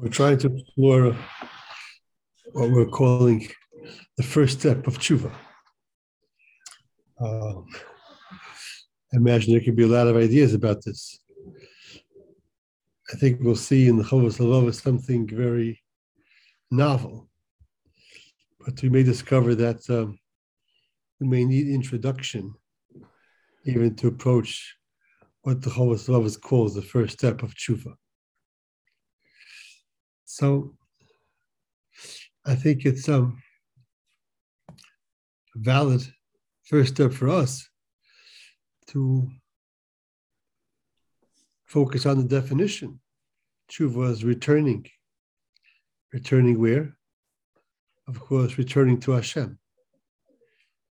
We're trying to explore what we're calling the first step of tshuva. Um, I imagine there could be a lot of ideas about this. I think we'll see in the Chovos Halevavos something very novel, but we may discover that um, we may need introduction even to approach what the Chovos Halevavos calls the first step of tshuva. So I think it's um, a valid first step for us to focus on the definition. Tshuva is returning. Returning where? Of course, returning to Hashem,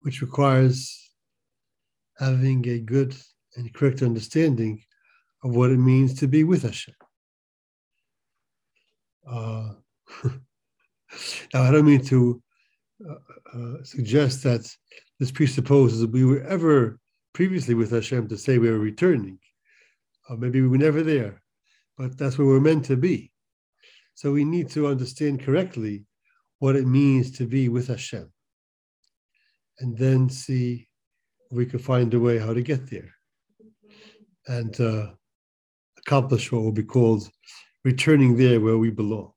which requires having a good and correct understanding of what it means to be with Hashem. Uh, now, I don't mean to uh, uh, suggest that this presupposes that we were ever previously with Hashem to say we were returning. Or maybe we were never there, but that's where we're meant to be. So we need to understand correctly what it means to be with Hashem. And then see if we can find a way how to get there and uh, accomplish what will be called returning there where we belong.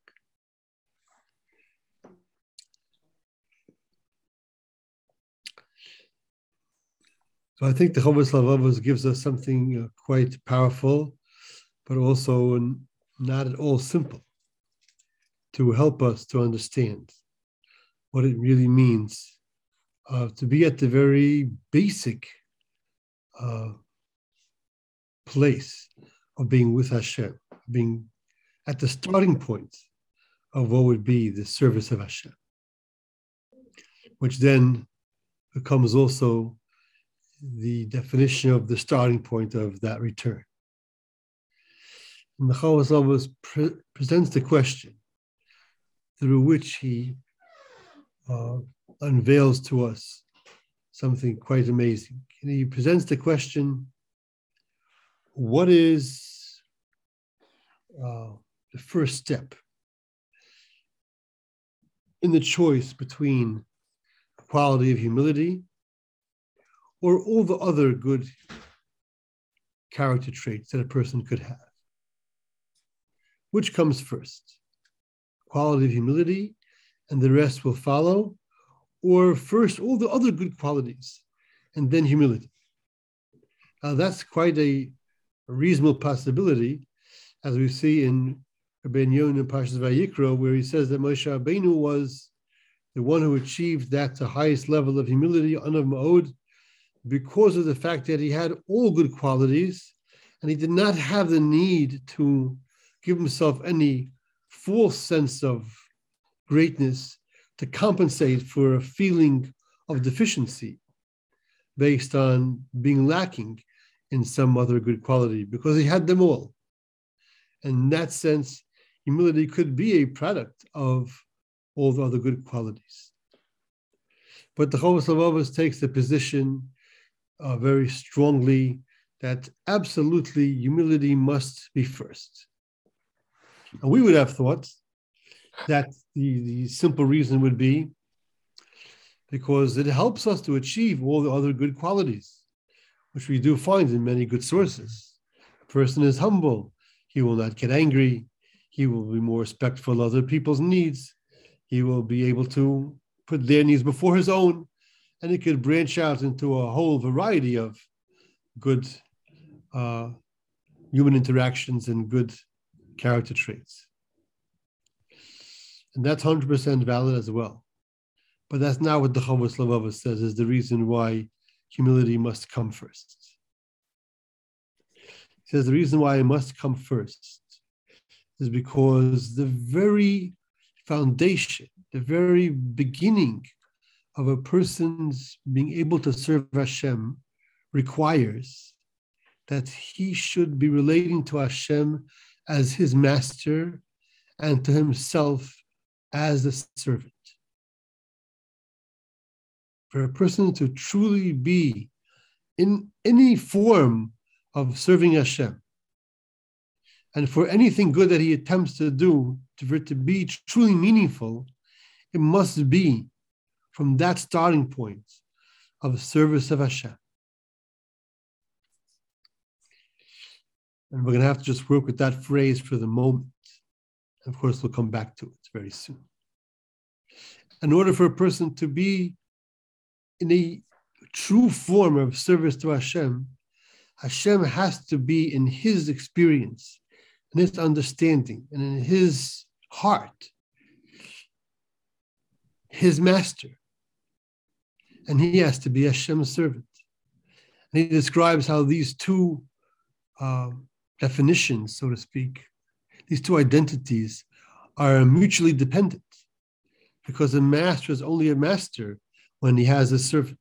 So I think the Chovos Halevavos gives us something uh, quite powerful, but also not at all simple to help us to understand what it really means uh, to be at the very basic uh, place of being with Hashem, being at the starting point of what would be the service of Hashem, which then becomes also the definition of the starting point of that return. And the Halevavos pre- presents the question through which he uh, unveils to us something quite amazing. And he presents the question what is uh, the first step in the choice between a quality of humility or all the other good character traits that a person could have. Which comes first? Quality of humility, and the rest will follow, or first all the other good qualities, and then humility. Now that's quite a reasonable possibility, as we see in Yonah in Parshas Vayikra, where he says that Moshe Rabbeinu was the one who achieved that the highest level of humility, anav ma'od, because of the fact that he had all good qualities and he did not have the need to give himself any false sense of greatness to compensate for a feeling of deficiency based on being lacking in some other good quality because he had them all. In that sense, humility could be a product of all the other good qualities. But the Chovos Halevavos takes the position uh, very strongly that absolutely humility must be first. And we would have thought that the, the simple reason would be because it helps us to achieve all the other good qualities, which we do find in many good sources. A person is humble, he will not get angry, he will be more respectful of other people's needs, he will be able to put their needs before his own, and it could branch out into a whole variety of good uh, human interactions and good character traits. And that's 100% valid as well. But that's not what the Chovos Halevavos says is the reason why humility must come first. He says the reason why it must come first is because the very foundation, the very beginning of a person's being able to serve Hashem requires that he should be relating to Hashem as his master and to himself as a servant. For a person to truly be in any form of serving Hashem, And for anything good that he attempts to do, for it to be truly meaningful, it must be from that starting point of service of Hashem. And we're going to have to just work with that phrase for the moment. Of course, we'll come back to it very soon. In order for a person to be in a true form of service to Hashem, Hashem has to be in his experience, in his understanding, and in his heart, his master. And he has to be Hashem's servant. And he describes how these two um, definitions, so to speak, these two identities are mutually dependent because a master is only a master when he has a servant.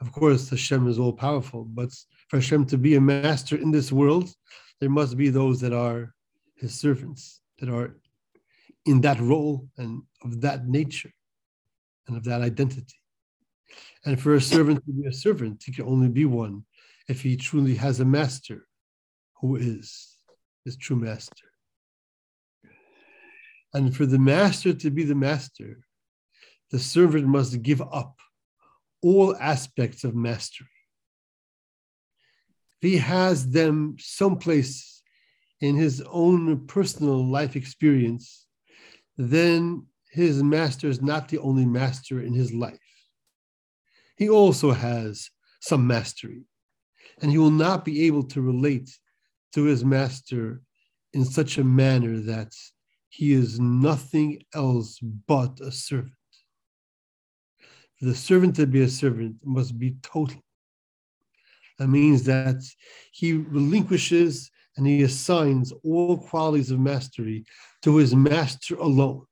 Of course, Hashem is all powerful, but for Hashem to be a master in this world, there must be those that are his servants, that are in that role and of that nature and of that identity. And for a servant to be a servant, he can only be one if he truly has a master who is his true master. And for the master to be the master, the servant must give up all aspects of mastery. He has them someplace in his own personal life experience, then his master is not the only master in his life. He also has some mastery, and he will not be able to relate to his master in such a manner that he is nothing else but a servant. For the servant to be a servant must be total. That means that he relinquishes and he assigns all qualities of mastery to his master alone.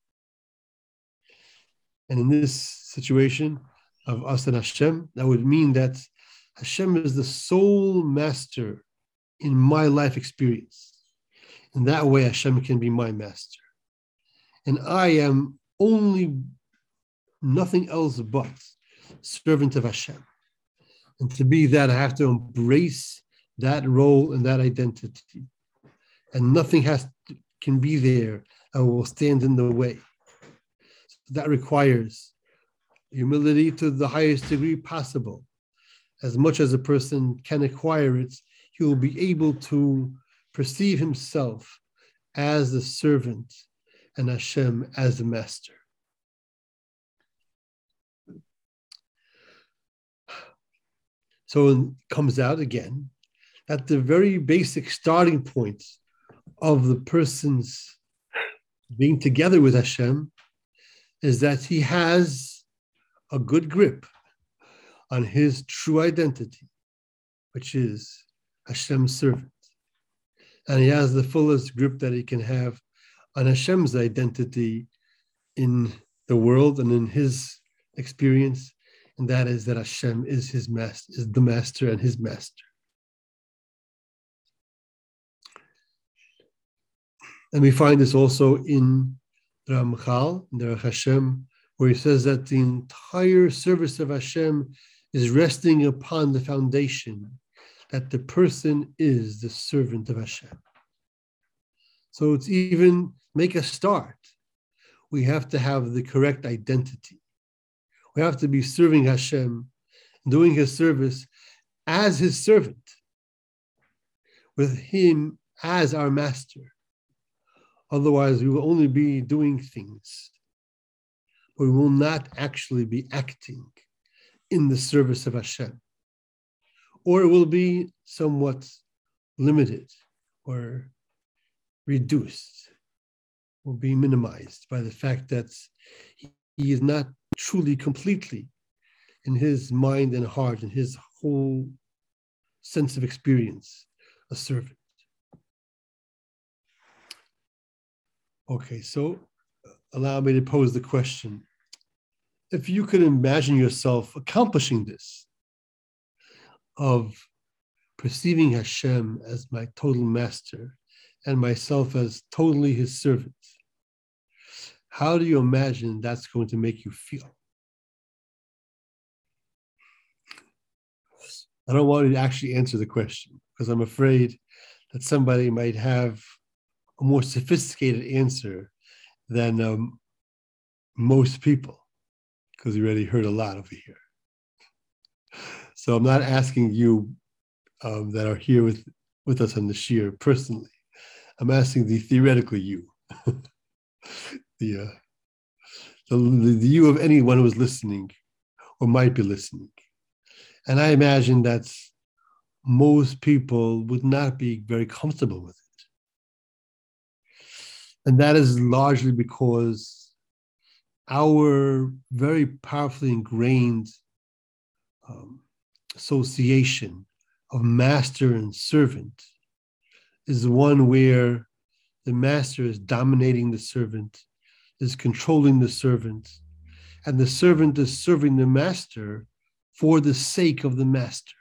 And in this situation of us and Hashem, that would mean that Hashem is the sole master in my life experience. In that way, Hashem can be my master. And I am only nothing else but servant of Hashem. And to be that, I have to embrace that role and that identity. And nothing has to, can be there that will stand in the way. So that requires humility to the highest degree possible. As much as a person can acquire it, he will be able to perceive himself as the servant and Hashem as the master. So it comes out again that the very basic starting point of the person's being together with Hashem is that he has a good grip on his true identity, which is Hashem's servant. And he has the fullest grip that he can have on Hashem's identity in the world and in his experience, and that is that Hashem is his master, is the master and his master. And we find this also in Ramchal, in the Hashem, where he says that the entire service of Hashem is resting upon the foundation that the person is the servant of Hashem. So it's even make a start. We have to have the correct identity. We have to be serving Hashem, doing His service as His servant, with Him as our master. Otherwise, we will only be doing things, but we will not actually be acting in the service of Hashem or it will be somewhat limited or reduced, will be minimized by the fact that he is not truly completely in his mind and heart and his whole sense of experience a servant. Okay, so uh, allow me to pose the question. If you could imagine yourself accomplishing this, of perceiving Hashem as my total master and myself as totally his servant, how do you imagine that's going to make you feel? I don't want you to actually answer the question because I'm afraid that somebody might have a more sophisticated answer than um, most people, because we already heard a lot over here. So I'm not asking you um, that are here with, with us on the shiur personally. I'm asking the theoretical you, the, uh, the, the of anyone who is listening or might be listening. And I imagine that most people would not be very comfortable with it. And that is largely because our very powerfully ingrained um, association of master and servant is one where the master is dominating the servant, is controlling the servant, and the servant is serving the master for the sake of the master.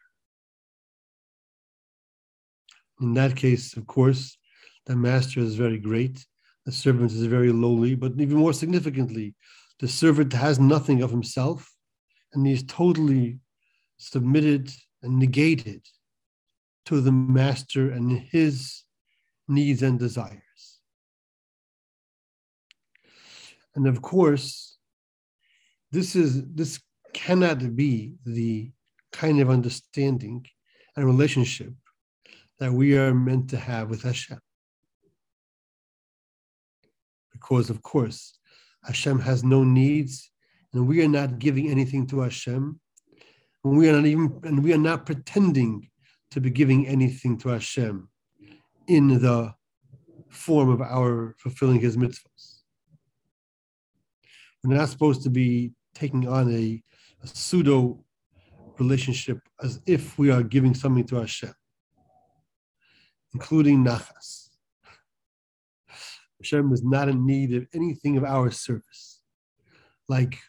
In that case, of course, the master is very great, the servant is very lowly, but even more significantly, the servant has nothing of himself and he's totally submitted and negated to the master and his needs and desires. And of course, this is this cannot be the kind of understanding and relationship that we are meant to have with Hashem. Because of course, Hashem has no needs, and we are not giving anything to Hashem. And we are not even and we are not pretending to be giving anything to Hashem in the form of our fulfilling his mitzvahs. We're not supposed to be taking on a, a pseudo relationship as if we are giving something to Hashem, including nachas. Hashem is not in need of anything of our service, like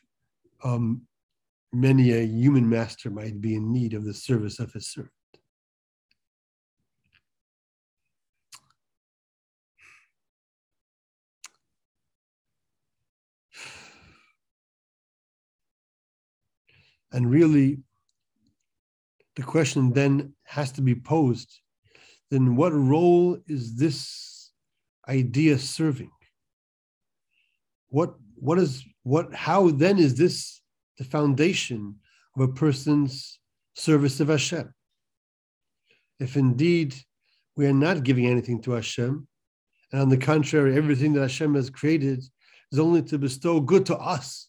um, many a human master might be in need of the service of his servant. And really, the question then has to be posed then what role is this idea serving? What, what is, what, how then is this the foundation of a person's service of Hashem? If indeed we are not giving anything to Hashem, and on the contrary, everything that Hashem has created is only to bestow good to us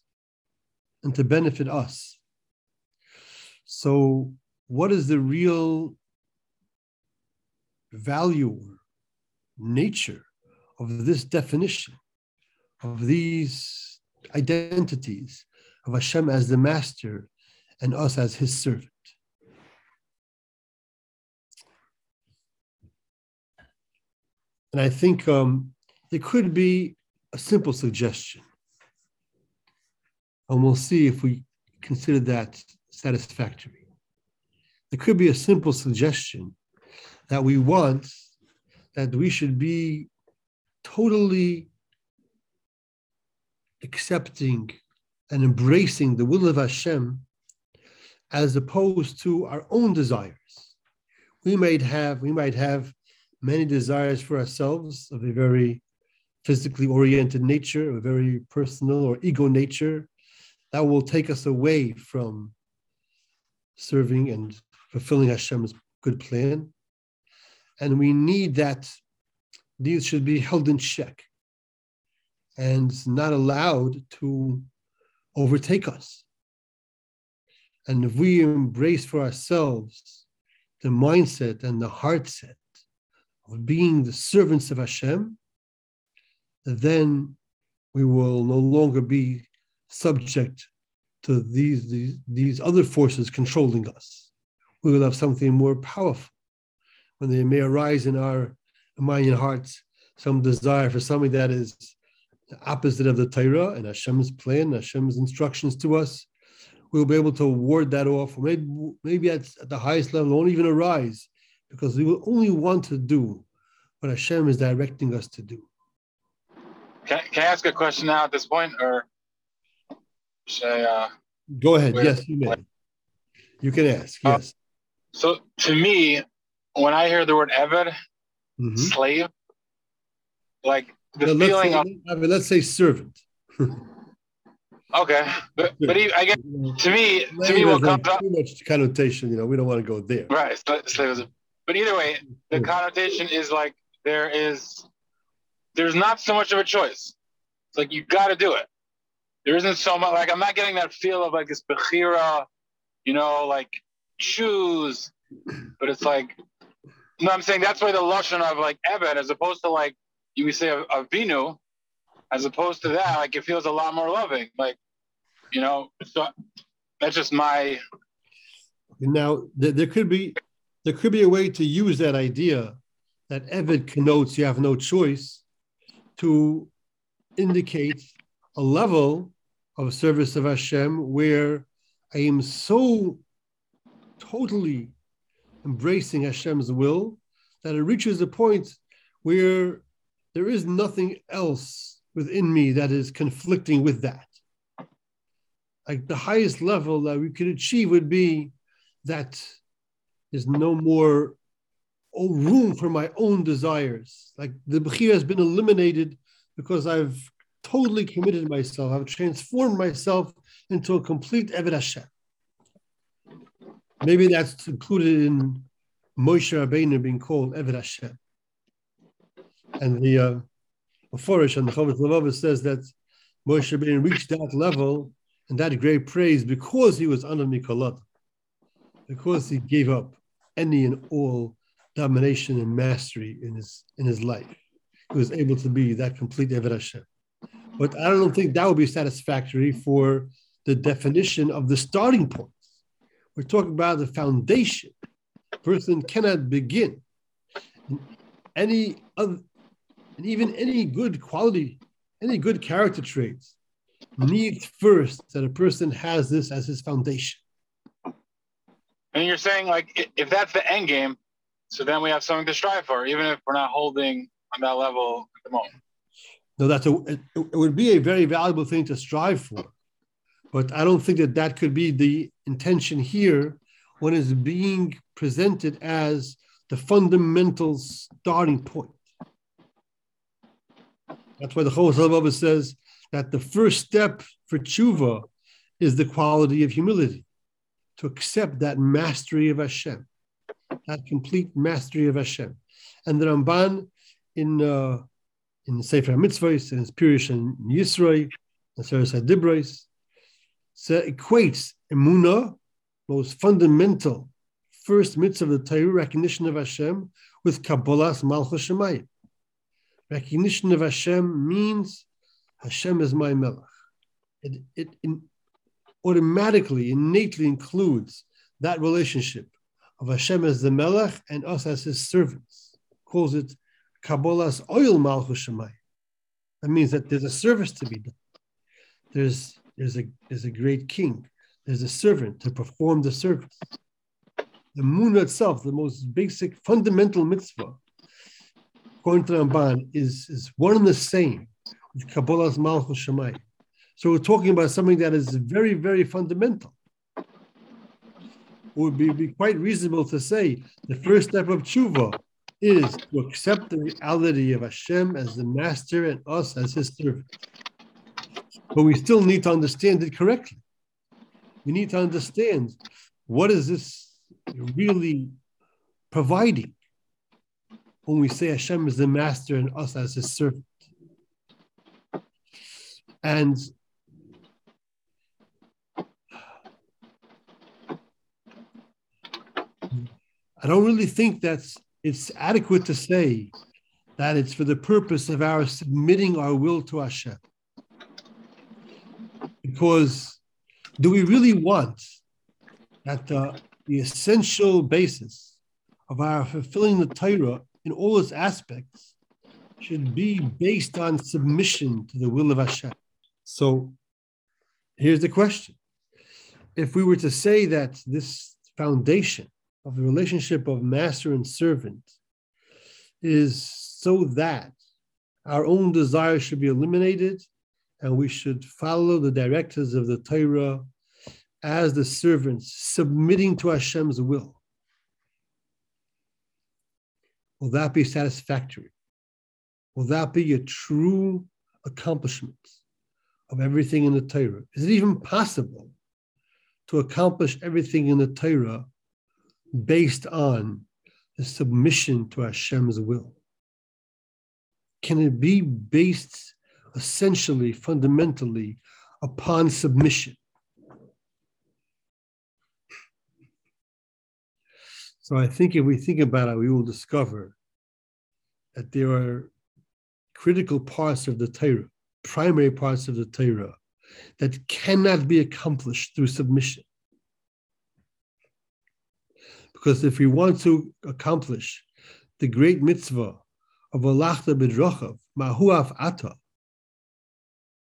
and to benefit us. So, what is the real value or nature of this definition of these identities of Hashem as the master and us as his servant? And I think um, there could be a simple suggestion. And we'll see if we consider that satisfactory. There could be a simple suggestion that we want that we should be totally accepting and embracing the will of Hashem as opposed to our own desires. We might have we might have many desires for ourselves of a very physically oriented nature, a very personal or ego nature that will take us away from serving and fulfilling Hashem's good plan. And we need that these should be held in check and not allowed to overtake us. And if we embrace for ourselves the mindset and the heart set of being the servants of Hashem, then we will no longer be subject to these, these, these other forces controlling us. We will have something more powerful. When there may arise in our and hearts some desire for something that is the opposite of the Torah and Hashem's plan, Hashem's instructions to us, we'll be able to ward that off. Maybe, maybe at, at the highest level, won't even arise because we will only want to do what Hashem is directing us to do. Can, can I ask a question now at this point, or I? Uh, Go ahead. Yes, you may. You can ask. Uh, yes. Uh, so to me, when I hear the word Eved, mm-hmm. slave. Like the now, feeling let's say, of. let's say servant. okay, but, but I guess to me, to me, what comes up too much connotation. You know, we don't want to go there. Right. So, but either way, the connotation is like there is, there's not so much of a choice. It's like you got to do it. There isn't so much. Like I'm not getting that feel of like this bechira, you know, like choose. But it's like, no, I'm saying that's why the lashon of like Ebed, as opposed to like you would say a, a vinu, as opposed to that, like it feels a lot more loving. Like, you know, so that's just my. Now there, there could be there could be a way to use that idea that Eved connotes you have no choice to indicate a level of service of Hashem where I am so totally embracing Hashem's will that it reaches a point where there is nothing else within me that is conflicting with that. Like the highest level that we could achieve would be that there's no more room for my own desires. Like the Bechira has been eliminated because I've totally committed myself. I've transformed myself into a complete Eved Hashem. Maybe that's included in Moshe Rabbeinu being called Eved Hashem. And the uh, and the Chovot Levavah says that Moshe Rabbeinu reached that level and that great praise because he was under Mikolot, because he gave up any and all domination and mastery in his in his life. He was able to be that complete Eved Hashem. But I don't think that would be satisfactory for the definition of the starting point. We're talking about the foundation. Person cannot begin. Any other, and even any good quality, any good character traits needs first that a person has this as his foundation. And you're saying like if that's the end game, so then we have something to strive for, even if we're not holding on that level at the moment. No, that's a it, it would be a very valuable thing to strive for, but I don't think that that could be the intention here when it's being presented as the fundamental starting point. That's why the Chovot says that the first step for tshuva is the quality of humility, to accept that mastery of Hashem, that complete mastery of Hashem. And the Ramban in uh, in Sefer HaMitzvahs and his Pirush and Yisroi, and Sefer Dibros, so equates emuna, most fundamental first mitzvah of the Torah, recognition of Hashem, with Kabbalas Malchus Shemayim. Recognition of Hashem means Hashem is my Melech. It, it in, automatically, innately includes that relationship of Hashem as the Melech and us as his servants. Calls it Kabbalas ol Malchus. That means that there's a service to be done. There's, there's, a, there's a great king. There's a servant to perform the service. The moon itself, the most basic fundamental mitzvah, according to Ramban, is, is one and the same with Kabbalas Malchus Shemayim. So we're talking about something that is very, very fundamental. It would be, be quite reasonable to say the first step of tshuva is to accept the reality of Hashem as the master and us as his servant. But we still need to understand it correctly. We need to understand what is this really providing when we say Hashem is the master and us as his servant. And I don't really think that's it's adequate to say that it's for the purpose of our submitting our will to Hashem. Because do we really want that uh, the essential basis of our fulfilling the Torah in all its aspects should be based on submission to the will of Hashem. So here's the question. If we were to say that this foundation of the relationship of master and servant is so that our own desires should be eliminated and we should follow the directives of the Torah as the servants, submitting to Hashem's will. will that be satisfactory? Will that be a true accomplishment of everything in the Torah? Is it even possible to accomplish everything in the Torah based on the submission to Hashem's will? Can it be based essentially, fundamentally, upon submission? So I think if we think about it, we will discover that there are critical parts of the Torah, primary parts of the Torah, that cannot be accomplished through submission. Because if we want to accomplish the great mitzvah of Alachta Bidrochav, Mahu Af Ata,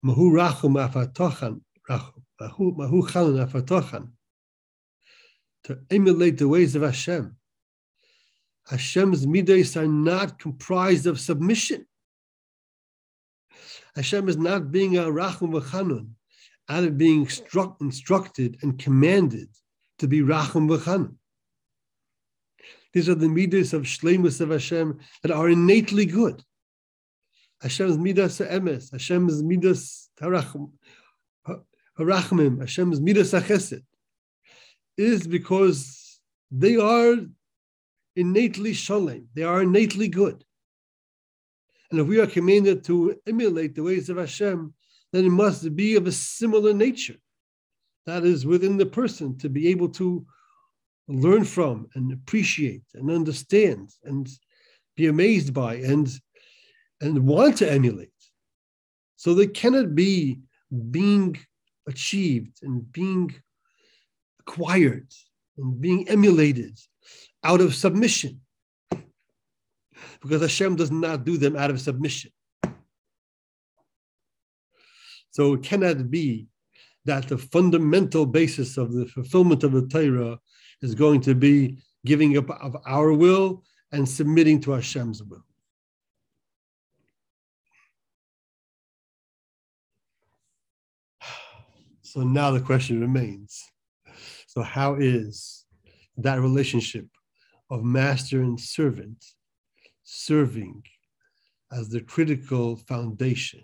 Mahu Rachum Afatochan, Rachum, Mahu Chalon Afatochan, to emulate the ways of Hashem. Hashem's midas are not comprised of submission. Hashem is not being a rachum v'chanun, out of being instruct, instructed and commanded to be rachum v'chanun. These are the midas of shlemus of Hashem that are innately good. Hashem's midas emes, Hashem's midas harachmim, Hashem's midas achesed is because they are innately shalem. They are innately good. And if we are commanded to emulate the ways of Hashem, then it must be of a similar nature. That is within the person to be able to learn from and appreciate and understand and be amazed by and and want to emulate. So they cannot be being achieved and being acquired and being emulated out of submission. Because Hashem does not do them out of submission. So it cannot be that the fundamental basis of the fulfillment of the Torah is going to be giving up of our will and submitting to Hashem's will. So now the question remains so, how is that relationship of master and servant serving as the critical foundation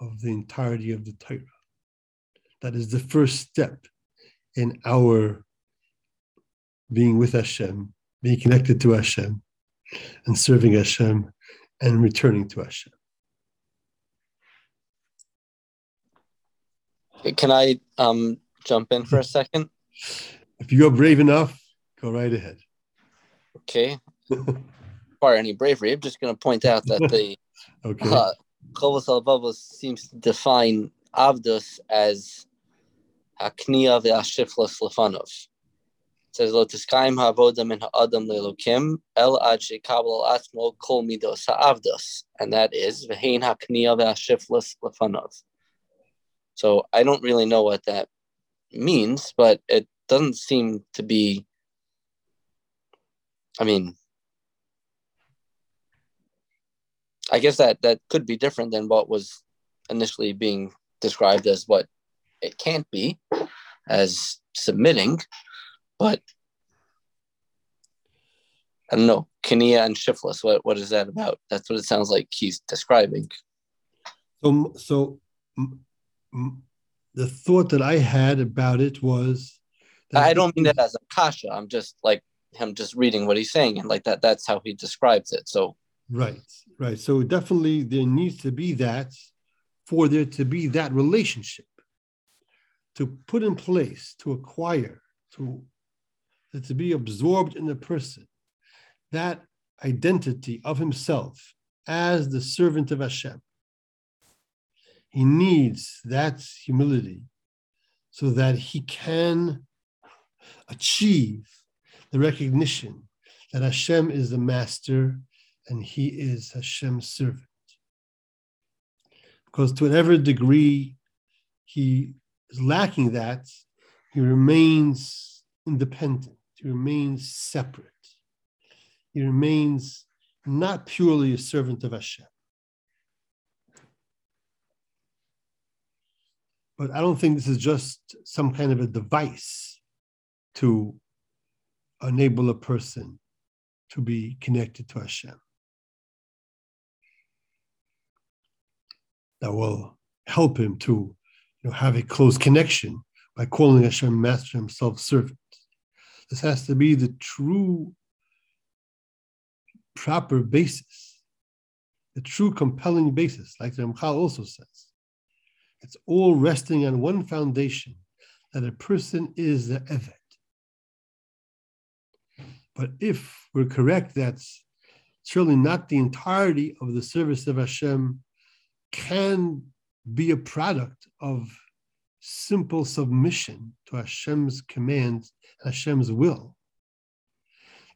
of the entirety of the Torah? That is the first step in our being with Hashem, being connected to Hashem, and serving Hashem and returning to Hashem. Can I um, jump in for a second? If you're brave enough, go right ahead. Okay. For any bravery, I'm just going to point out that the okay. uh, Chovos seems to define Avdus as Hakniya ve'ashiflas lefanov. Says, Lo tiskayim ha'avoda min ha'adam le'elokim el ad she'kabel al atmo kol midos ha'avdus. And that is v'hein hakniya ve'ashiflas lefanov. So I don't really know what that means, but it doesn't seem to be. I mean, I guess that that could be different than what was initially being described as what it can't be, as submitting, but I don't know, Kania and Shifless. What what is that about? That's what it sounds like he's describing. So so the thought that I had about it was. I don't mean that as a kasha. I'm just like him just reading what he's saying and like that. That's how he describes it. So. Right, right. So definitely there needs to be that for there to be that relationship to put in place, to acquire, to, to be absorbed in the person, that identity of himself as the servant of Hashem. He needs that humility so that he can achieve the recognition that Hashem is the master and he is Hashem's servant. Because to whatever degree he is lacking that, he remains independent, he remains separate, he remains not purely a servant of Hashem. But I don't think this is just some kind of a device to enable a person to be connected to Hashem. That will help him to you know, have a close connection by calling Hashem master himself servant. This has to be the true, proper basis, the true compelling basis, like the Ramchal also says. It's all resting on one foundation that a person is the Eved. But if we're correct, that's surely not the entirety of the service of Hashem can be a product of simple submission to Hashem's command, Hashem's will,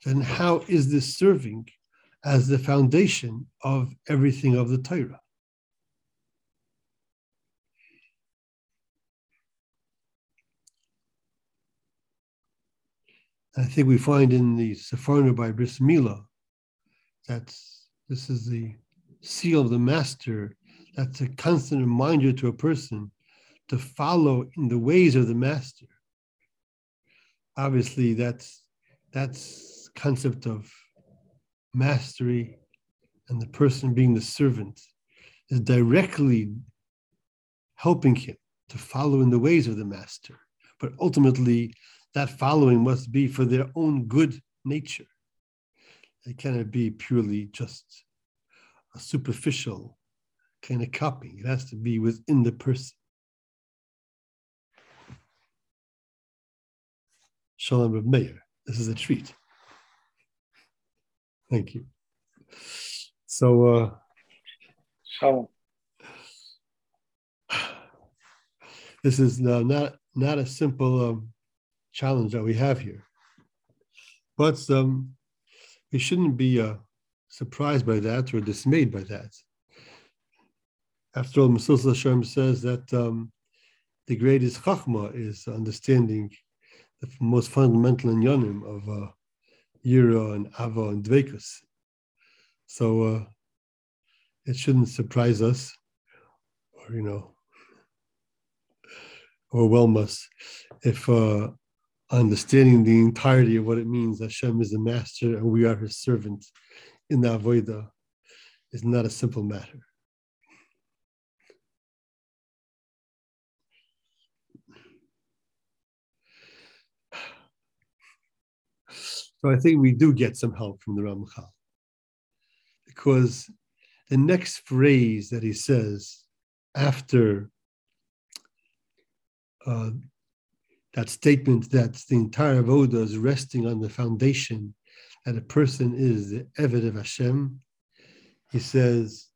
then how is this serving as the foundation of everything of the Torah? I think we find in the Sephorah by Bris Mila that this is the seal of the master. That's a constant reminder to a person to follow in the ways of the master. Obviously, that's that's concept of mastery and the person being the servant is directly helping him to follow in the ways of the master. But ultimately, that following must be for their own good nature. It cannot be purely just a superficial kind of copying. It has to be within the person. Shalom Reb Meir. This is a treat. Thank you. So, uh, Shalom. This is uh, not not a simple um, challenge that we have here. But um, we shouldn't be uh, surprised by that or dismayed by that. After all, Mesilas Yesharim says that um, the greatest chachma is understanding the most fundamental inyanim of uh, Yira and Ava and Dvekus. So uh, it shouldn't surprise us or, you know, overwhelm us if uh, understanding the entirety of what it means Hashem is the master and we are his servant in the Avodah is not a simple matter. So I think we do get some help from the Ramchal because the next phrase that he says after uh, that statement that the entire avoda is resting on the foundation that a person is the Eved of Hashem, he says,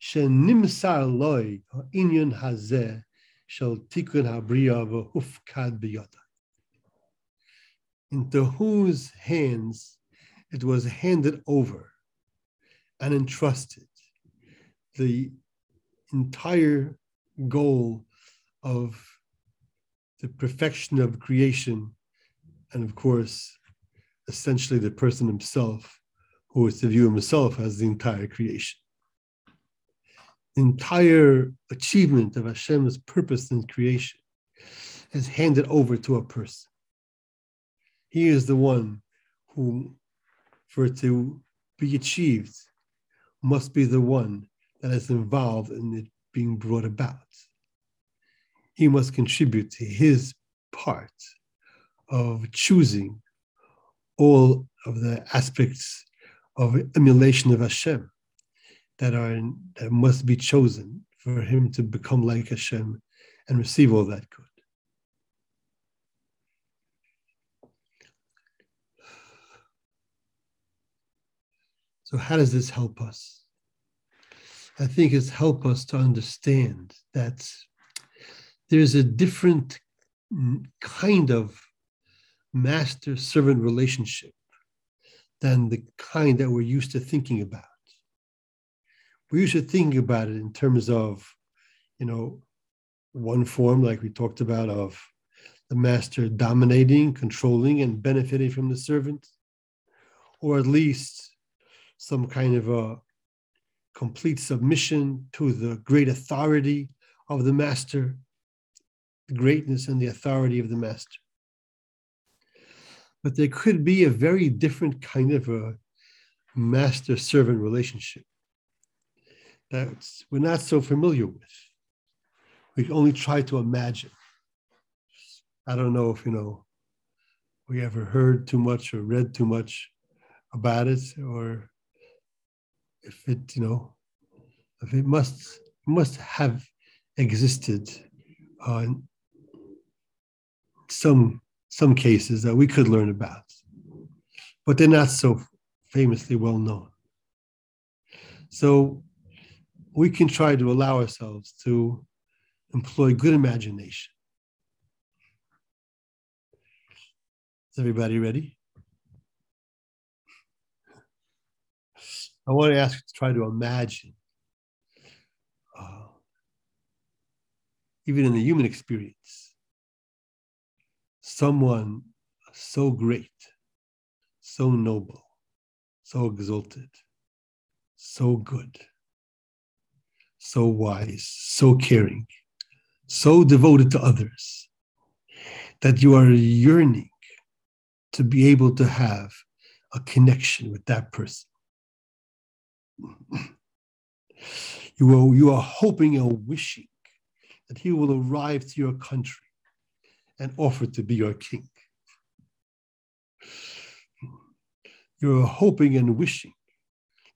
"Shenimsar loy inyan hazeh shel tikun habriya v'hufkad biyada." Into whose hands it was handed over and entrusted the entire goal of the perfection of creation, and of course, essentially the person himself, who is to view himself as the entire creation. The entire achievement of Hashem's purpose in creation is handed over to a person. He is the one who, for it to be achieved, must be the one that is involved in it being brought about he must contribute to his part of choosing all of the aspects of emulation of Hashem that are that must be chosen for him to become like Hashem and receive all that good. So, how does this help us? I think it's help us to understand that there's a different kind of master servant relationship than the kind that we're used to thinking about. We're used to thinking about it in terms of, you know, one form, like we talked about, of the master dominating, controlling, and benefiting from the servant, or at least some kind of a complete submission to the great authority of the master the greatness and the authority of the master. but there could be a very different kind of a master servant relationship that we're not so familiar with. We only try to imagine. I don't know if you know we ever heard too much or read too much about it, or if it, you know, if it must must have existed uh, some some cases that we could learn about, but they're not so famously well known. So we can try to allow ourselves to employ good imagination. Is everybody ready? I want to ask you to try to imagine, uh, even in the human experience, someone so great, so noble, so exalted, so good, so wise, so caring, so devoted to others that you are yearning to be able to have a connection with that person. You are, you are hoping and wishing that he will arrive to your country and offer to be your king. you're hoping and wishing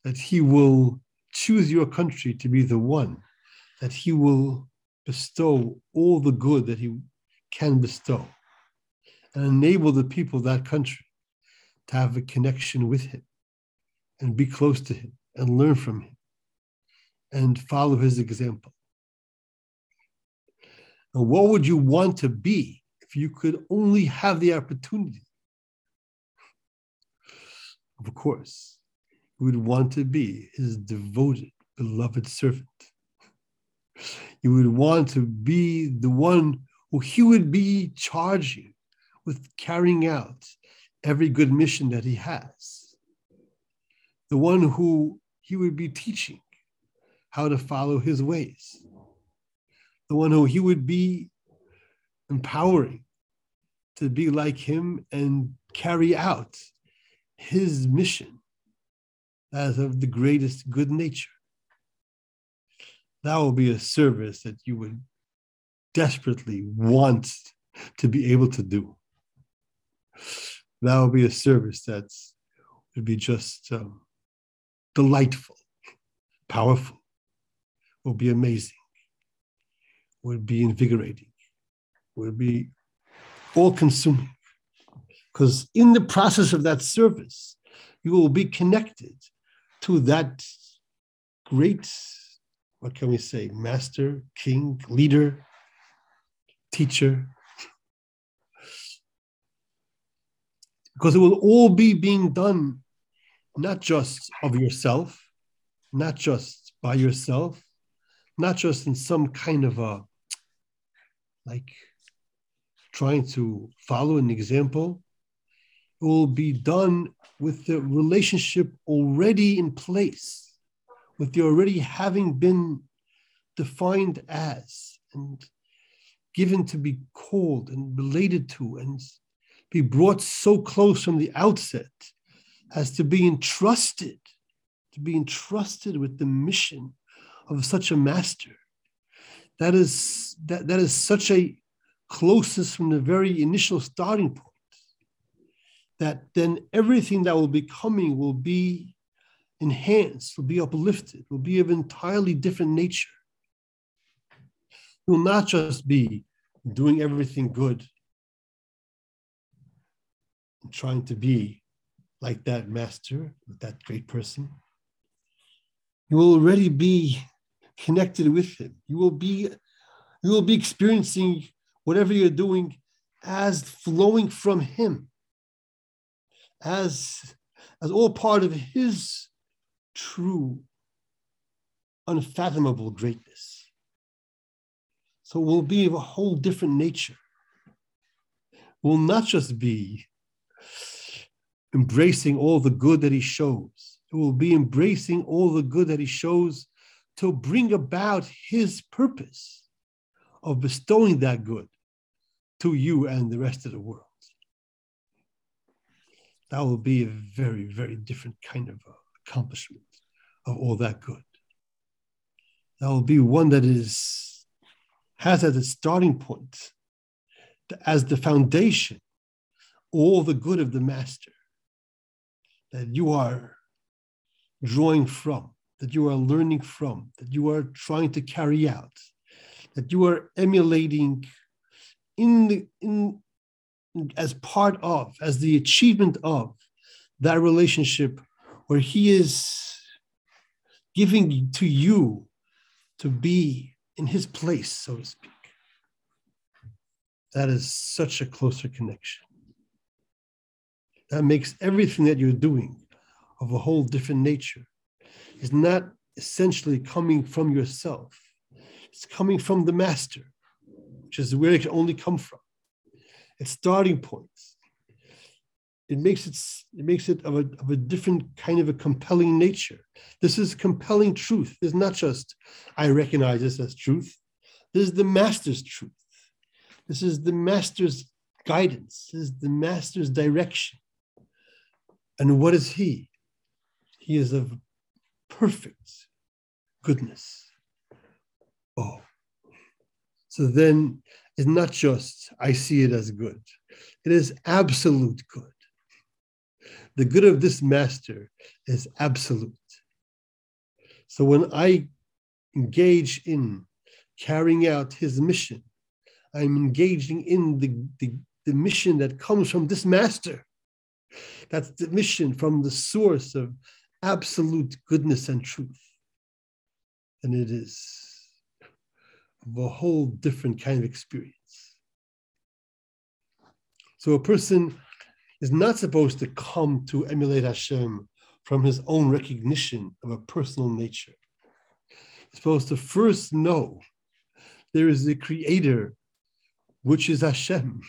that he will choose your country to be the one that he will bestow all the good that he can bestow and enable the people of that country to have a connection with him and be close to him and learn from him and follow his example. And what would you want to be if you could only have the opportunity of course, you would want to be his devoted, beloved servant. You would want to be the one who he would be charging with carrying out every good mission that he has. The one who he would be teaching how to follow his ways. The one who he would be empowering to be like him and carry out his mission as of the greatest good nature. That will be a service that you would desperately want to be able to do. That will be a service that would be just um, delightful, powerful, will be amazing, will be invigorating, will be all consuming. Because in the process of that service, you will be connected to that great, what can we say, master, king, leader, teacher. Because it will all be being done not just of yourself, not just by yourself, not just in some kind of a like trying to follow an example, It will be done with the relationship already in place, with the already having been defined as and given to be called and related to and be brought so close from the outset as to be entrusted, to be entrusted with the mission of such a master. That is that, that is such a closeness from the very initial starting point that then everything that will be coming will be enhanced, will be uplifted, will be of entirely different nature. It will not just be doing everything good, trying to be like that master, that great person. You will already be connected with him. You will be, you will be experiencing whatever you're doing as flowing from him as, as all part of his true, unfathomable greatness. So we will be of a whole different nature. will not just be embracing all the good that he shows, it will be embracing all the good that he shows to bring about his purpose of bestowing that good to you and the rest of the world. that will be a very, very different kind of uh, accomplishment of all that good. That will be one that is has as its starting point, as the foundation, all the good of the master that you are drawing from, that you are learning from, that you are trying to carry out, that you are emulating in the in as part of, as the achievement of that relationship where he is giving to you to be in his place, so to speak. That is such a closer connection. That makes everything that you're doing of a whole different nature. Is not essentially coming from yourself, it's coming from the master, which is where it can only come from. It's starting points. It makes it, it makes it of a, of a different kind of a compelling nature. This is compelling truth. It's not just, I recognize this as truth. This is the master's truth. This is the master's guidance. This is the master's direction. And what is he? He is of perfect goodness. Oh. So then it's not just I see it as good, it is absolute good. The good of this master is absolute. So when I engage in carrying out his mission, I'm engaging in the, the, the mission that comes from this master. That's the mission from the source of absolute goodness and truth. And it is of a whole different kind of experience. So a person is not supposed to come to emulate Hashem from his own recognition of a personal nature. He's supposed to first know there is a creator, which is Hashem,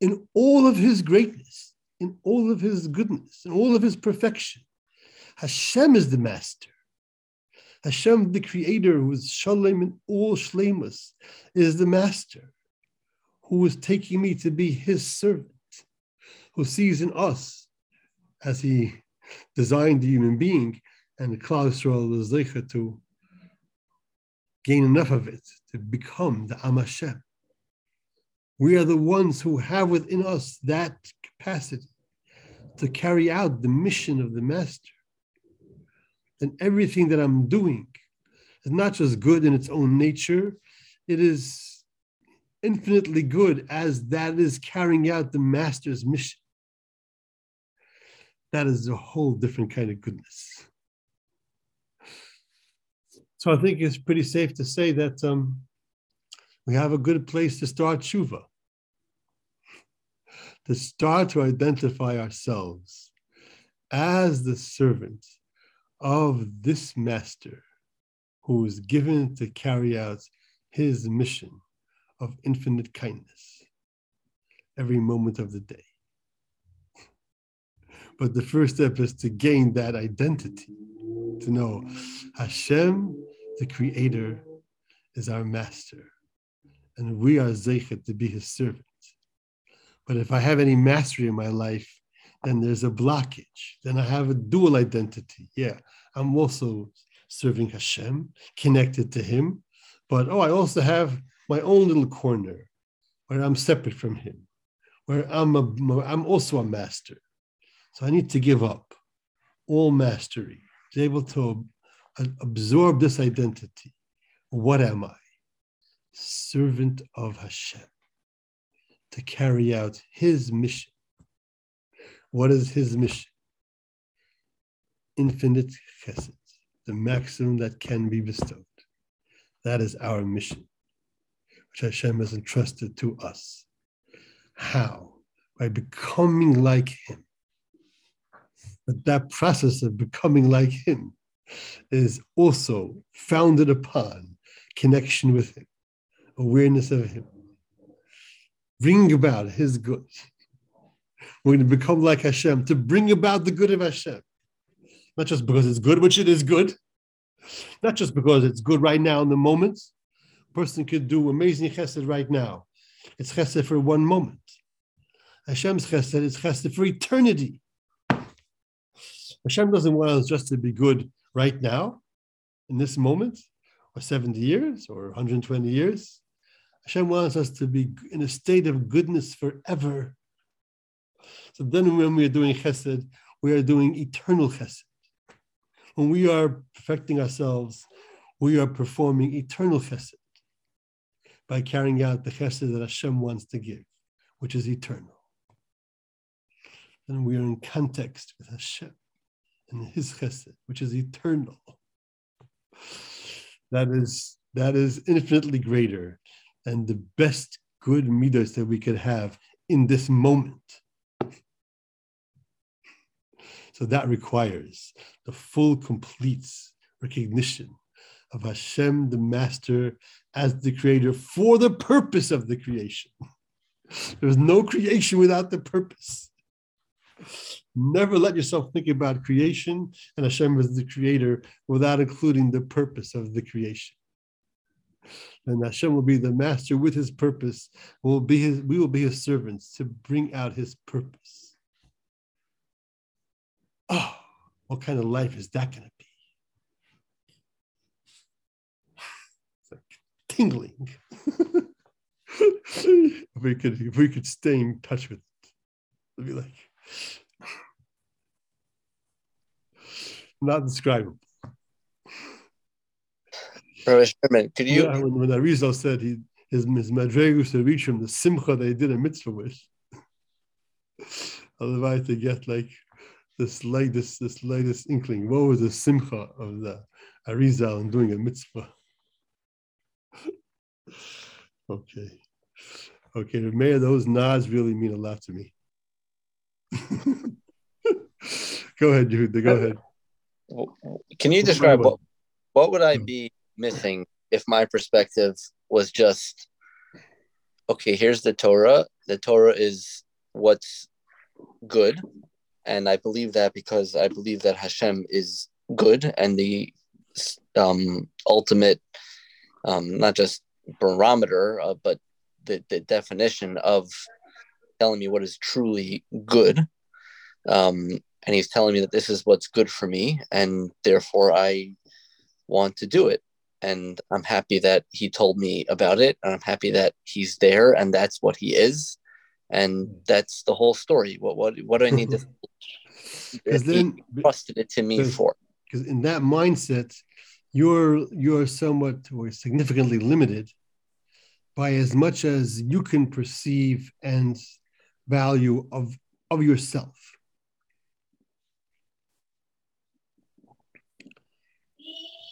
in all of his greatness, in all of his goodness, in all of his perfection. Hashem is the master. Hashem, the creator, who is Shalem in all Shlemus, is the master who is taking me to be his servant, who sees in us, as he designed the human being, and the Yisrael is to gain enough of it to become the Am Hashem. We are the ones who have within us that capacity to carry out the mission of the Master then everything that I'm doing is not just good in its own nature, it is infinitely good as that is carrying out the master's mission. That is a whole different kind of goodness. So I think it's pretty safe to say that um, we have a good place to start tshuva, to start to identify ourselves as the servant of this master who is given to carry out his mission of infinite kindness every moment of the day. But the first step is to gain that identity, to know Hashem, the creator, is our master, and we are zeichet to be his servant. But if I have any mastery in my life, then there's a blockage. Then I have a dual identity. Yeah, I'm also serving Hashem, connected to Him, but oh, I also have my own little corner where I'm separate from Him, where I'm a, I'm also a master. So I need to give up all mastery, be able to absorb this identity. What am I? Servant of Hashem to carry out His mission what is his mission? Infinite chesed, the maximum that can be bestowed. That is our mission, which Hashem has entrusted to us. How? By becoming like him. But that process of becoming like him is also founded upon connection with him, awareness of him. Bring about his good we're going to become like Hashem to bring about the good of Hashem. Not just because it's good, which it is good. Not just because it's good right now in the moment. A person could do amazing chesed right now. It's chesed for one moment. Hashem's chesed is chesed for eternity. Hashem doesn't want us just to be good right now, in this moment, or 70 years, or 120 years. Hashem wants us to be in a state of goodness forever. So then, when we are doing chesed, we are doing eternal chesed. When we are perfecting ourselves, we are performing eternal chesed by carrying out the chesed that Hashem wants to give, which is eternal. And we are in context with Hashem and His chesed, which is eternal. That is that is infinitely greater than the best good midas that we could have in this moment. So that requires the full, complete recognition of Hashem, the Master, as the Creator for the purpose of the creation. There's no creation without the purpose. Never let yourself think about creation and Hashem as the Creator without including the purpose of the creation. And Hashem will be the Master with His purpose. Will be his, we will be His servants to bring out His purpose. Oh, what kind of life is that going to be? It's like tingling. if we could, if we could stay in touch with it, it'd be like not describable. Could you? Yeah, when, when Arizal said he his his madregus to reach him the simcha they did a mitzvah with. Otherwise, to get like the slightest, the slightest inkling. What was the simcha of the Arizal in doing a mitzvah? okay. Okay, may those nods really mean a lot to me. go ahead, Yehuda, go uh, ahead. Can you describe what, what would I be missing if my perspective was just okay, here's the Torah. The Torah is what's good and I believe that because I believe that Hashem is good and the um, ultimate, um, not just barometer, uh, but the, the definition of telling me what is truly good. Um, and he's telling me that this is what's good for me, and therefore I want to do it. And I'm happy that he told me about it, and I'm happy that he's there, and that's what he is and hmm. that's the whole story. What what what do I need to? Because then trusted it to me for. Because in that mindset, you're you're somewhat or significantly limited by as much as you can perceive and value of of yourself.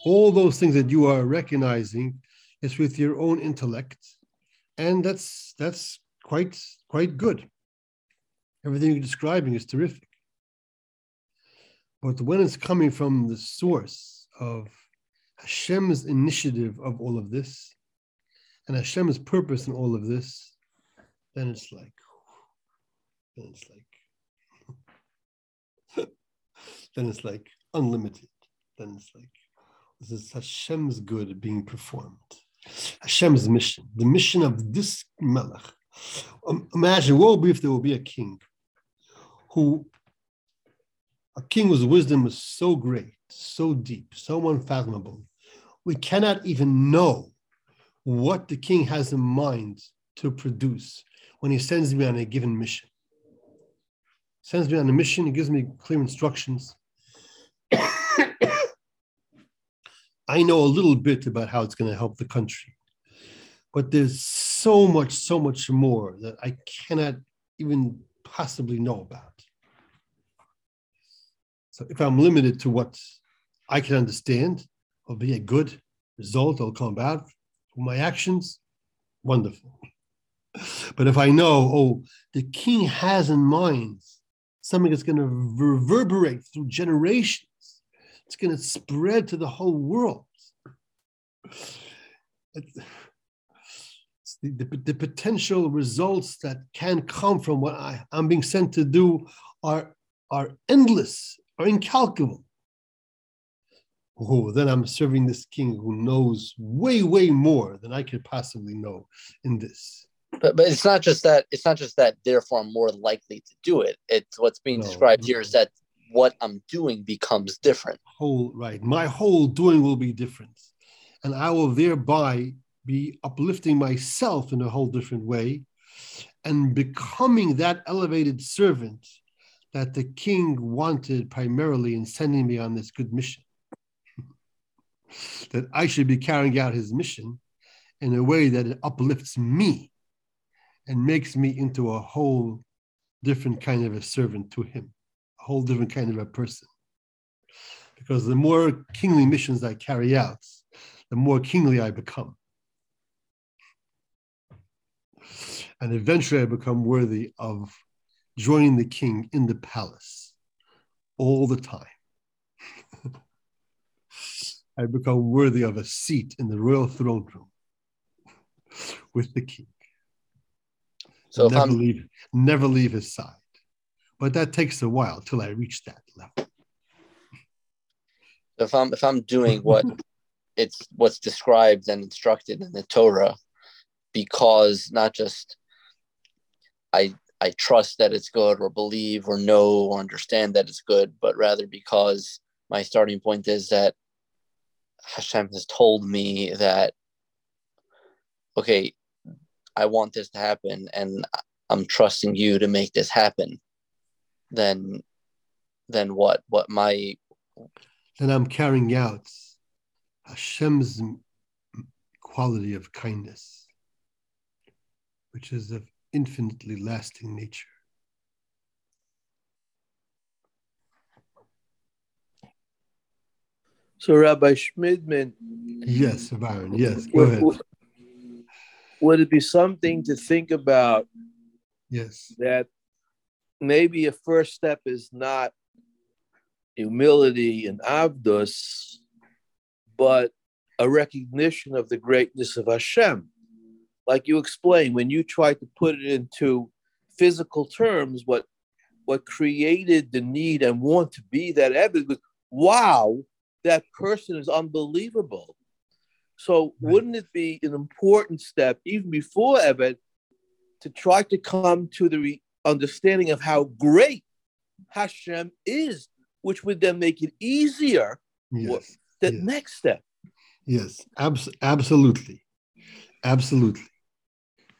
All those things that you are recognizing is with your own intellect, and that's that's quite quite good. Everything you're describing is terrific. But when it's coming from the source of Hashem's initiative of all of this and Hashem's purpose in all of this, then it's like, then it's like, then it's like unlimited. Then it's like, this is Hashem's good being performed. Hashem's mission, the mission of this Melech, um, imagine what would be if there would be a king who, a king whose wisdom is so great, so deep, so unfathomable. We cannot even know what the king has in mind to produce when he sends me on a given mission. Sends me on a mission, he gives me clear instructions. I know a little bit about how it's going to help the country but there's so much, so much more that I cannot even possibly know about. So if I'm limited to what I can understand, will be a good result that'll come from my actions, wonderful. But if I know, oh, the king has in mind something that's going to reverberate through generations, it's going to spread to the whole world. It's, the, the, the, potential results that can come from what I, I'm being sent to do are, are endless, are incalculable. Oh, then I'm serving this king who knows way, way more than I could possibly know in this. But, but it's not just that. It's not just that. Therefore, I'm more likely to do it. It's what's being no, described here is that what I'm doing becomes different. Whole right. My whole doing will be different. And I will thereby be uplifting myself in a whole different way and becoming that elevated servant that the king wanted primarily in sending me on this good mission. that I should be carrying out his mission in a way that it uplifts me and makes me into a whole different kind of a servant to him, whole different kind of a person. Because the more kingly missions I carry out, the more kingly I become. And eventually I become worthy of joining the king in the palace all the time. I become worthy of a seat in the royal throne room with the king. So never leave, never leave his side. But that takes a while till I reach that level. If I'm if I'm doing what it's what's described and instructed in the Torah, because not just I I trust that it's good or believe or know or understand that it's good, but rather because my starting point is that Hashem has told me that okay, I want this to happen and I'm trusting you to make this happen, then then what? What my then I'm carrying out Hashem's quality of kindness, which is of infinitely lasting nature. So, Rabbi Schmidman. Yes, Byron. Yes, go ahead would it be something to think about? Yes. That maybe a first step is not humility and avdus, but a recognition of the greatness of Hashem. Like you explained, when you try to put it into physical terms, what what created the need and want to be that evidence was, wow, that person is unbelievable. So right. wouldn't it be an important step, even before Eved, to try to come to the re- understanding of how great Hashem is, which would then make it easier yes. the yes. next step. Yes, abs- absolutely. Absolutely.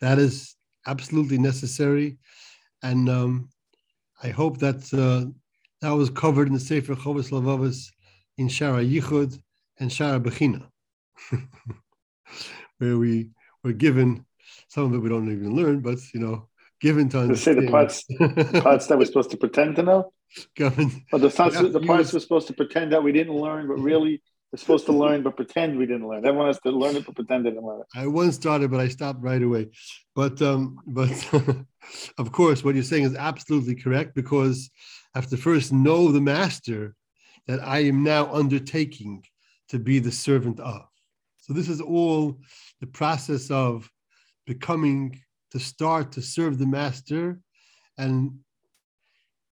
That is absolutely necessary. And um, I hope that uh, that was covered in the Sefer Chovos HaLevavos in Shaar HaYichud and Shaar HaBechina. where we were given some of it we don't even learn, but you know, given to understand. say the parts, the parts that we're supposed to pretend to know. Given, or the, thoughts, the parts we're supposed to pretend that we didn't learn, but really we're supposed to learn, but pretend we didn't learn. Everyone has to learn it, but pretend they didn't learn it. I once started, but I stopped right away. But um, but of course, what you're saying is absolutely correct because I have to first know the master that I am now undertaking to be the servant of. So this is all the process of becoming to start to serve the master and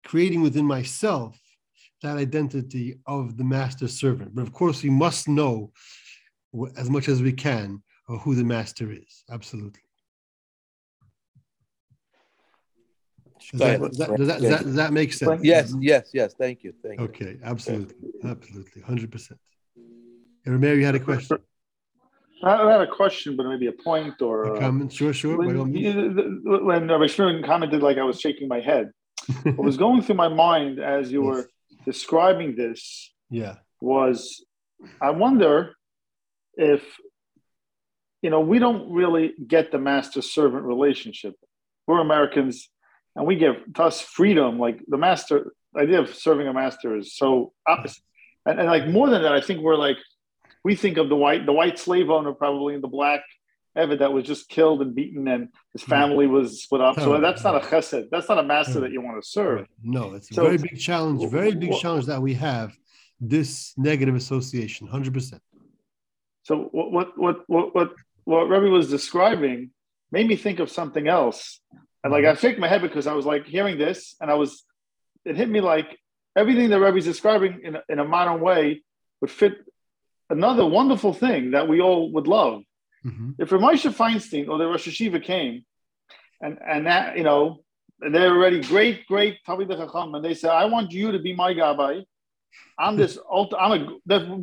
creating within myself that identity of the master servant. But of course, we must know as much as we can who the master is. Absolutely. Does that, does, that, does, that, does, that, does that make sense? Yes, yes, yes. Thank you. Thank you. Okay, absolutely. Absolutely. 100%. Mary, you had a question. I had a question, but maybe a point or a uh, comment. Sure, sure. When, when Shmuel commented, like I was shaking my head, what was going through my mind as you yes. were describing this, yeah, was I wonder if you know we don't really get the master servant relationship. We're Americans, and we give to us freedom. Like the master idea of serving a master is so opposite, and, and like more than that, I think we're like we think of the white the white slave owner probably and the black Eved that was just killed and beaten and his hmm. family was split up. So that's not a chesed. That's not a master that you want to serve. No, it's a so, very big challenge, very big challenge that we have. This negative association, hundred percent. So what what what what what what Rebbe was describing made me think of something else. And like I shook my head because I was like hearing this and I was it hit me like everything that Rebbe's describing in in a modern way would fit another wonderful thing that we all would love. Mm-hmm. If Ramosha Feinstein or the Rosh Yeshiva came, and and that you know they're already great, great Talmid Chacham, and they say, "I want you to be my gabbai." I'm this. I'm a.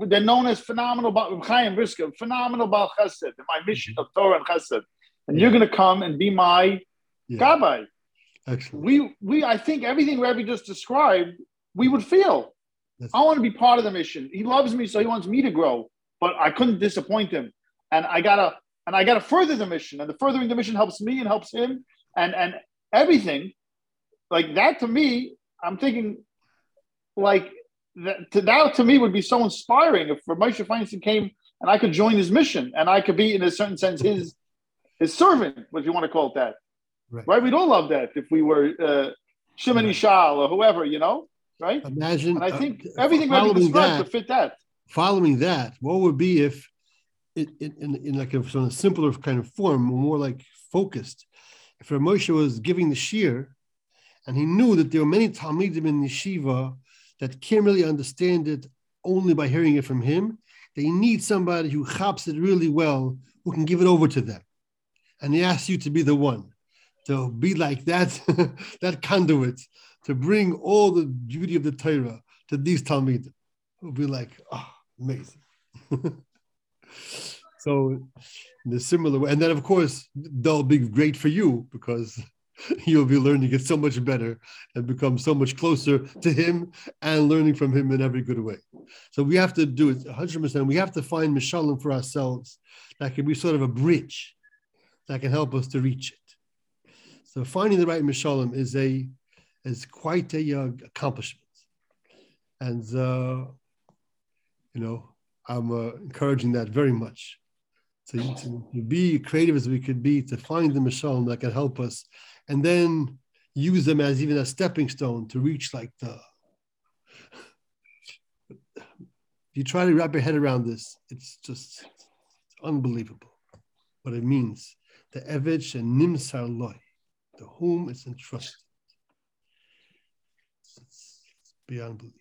They're known as phenomenal. Chaim Brisker, phenomenal Baal Chesed. My mission of Torah and Chesed, and you're going to come and be my yeah. gabbai. Excellent. We we I think everything Rabbi just described, we would feel. I want to be part of the mission. He loves me, so he wants me to grow. But I couldn't disappoint him, and I gotta and I gotta further the mission. And the furthering the mission helps me and helps him, and and everything like that to me. I'm thinking, like that to, that to me would be so inspiring if Moshe Feinstein came and I could join his mission and I could be in a certain sense his his servant, if you want to call it that. Right. right? We'd all love that if we were uh, Shimon right. Shal or whoever, you know, right? Imagine. And I think uh, everything Rabbi described to fit that. Following that, what would be if, it, it, in, in like a, sort of simpler kind of form, more like focused, if Moshe was giving the shiur, and he knew that there were many Talmidim in Yeshiva that can't really understand it only by hearing it from him. They need somebody who chops it really well, who can give it over to them. And he asks you to be the one, to be like that, that conduit, to bring all the beauty of the Torah to these Talmidim. Will be like, oh, amazing. so in a similar way, and then of course they'll be great for you because you'll be learning it so much better and become so much closer to him and learning from him in every good way. So we have to do it 100%. We have to find Mishalim for ourselves that can be sort of a bridge that can help us to reach it. So finding the right Mishalim is a is quite a accomplishment. And, uh, you know, I'm uh, encouraging that very much. So to, to, be creative as we could be, to find the Mishalim that can help us and then use them as even a stepping stone to reach like the if you try to wrap your head around this it's just it's unbelievable what it means the evich and nimsar loy to whom it's entrusted it's beyond belief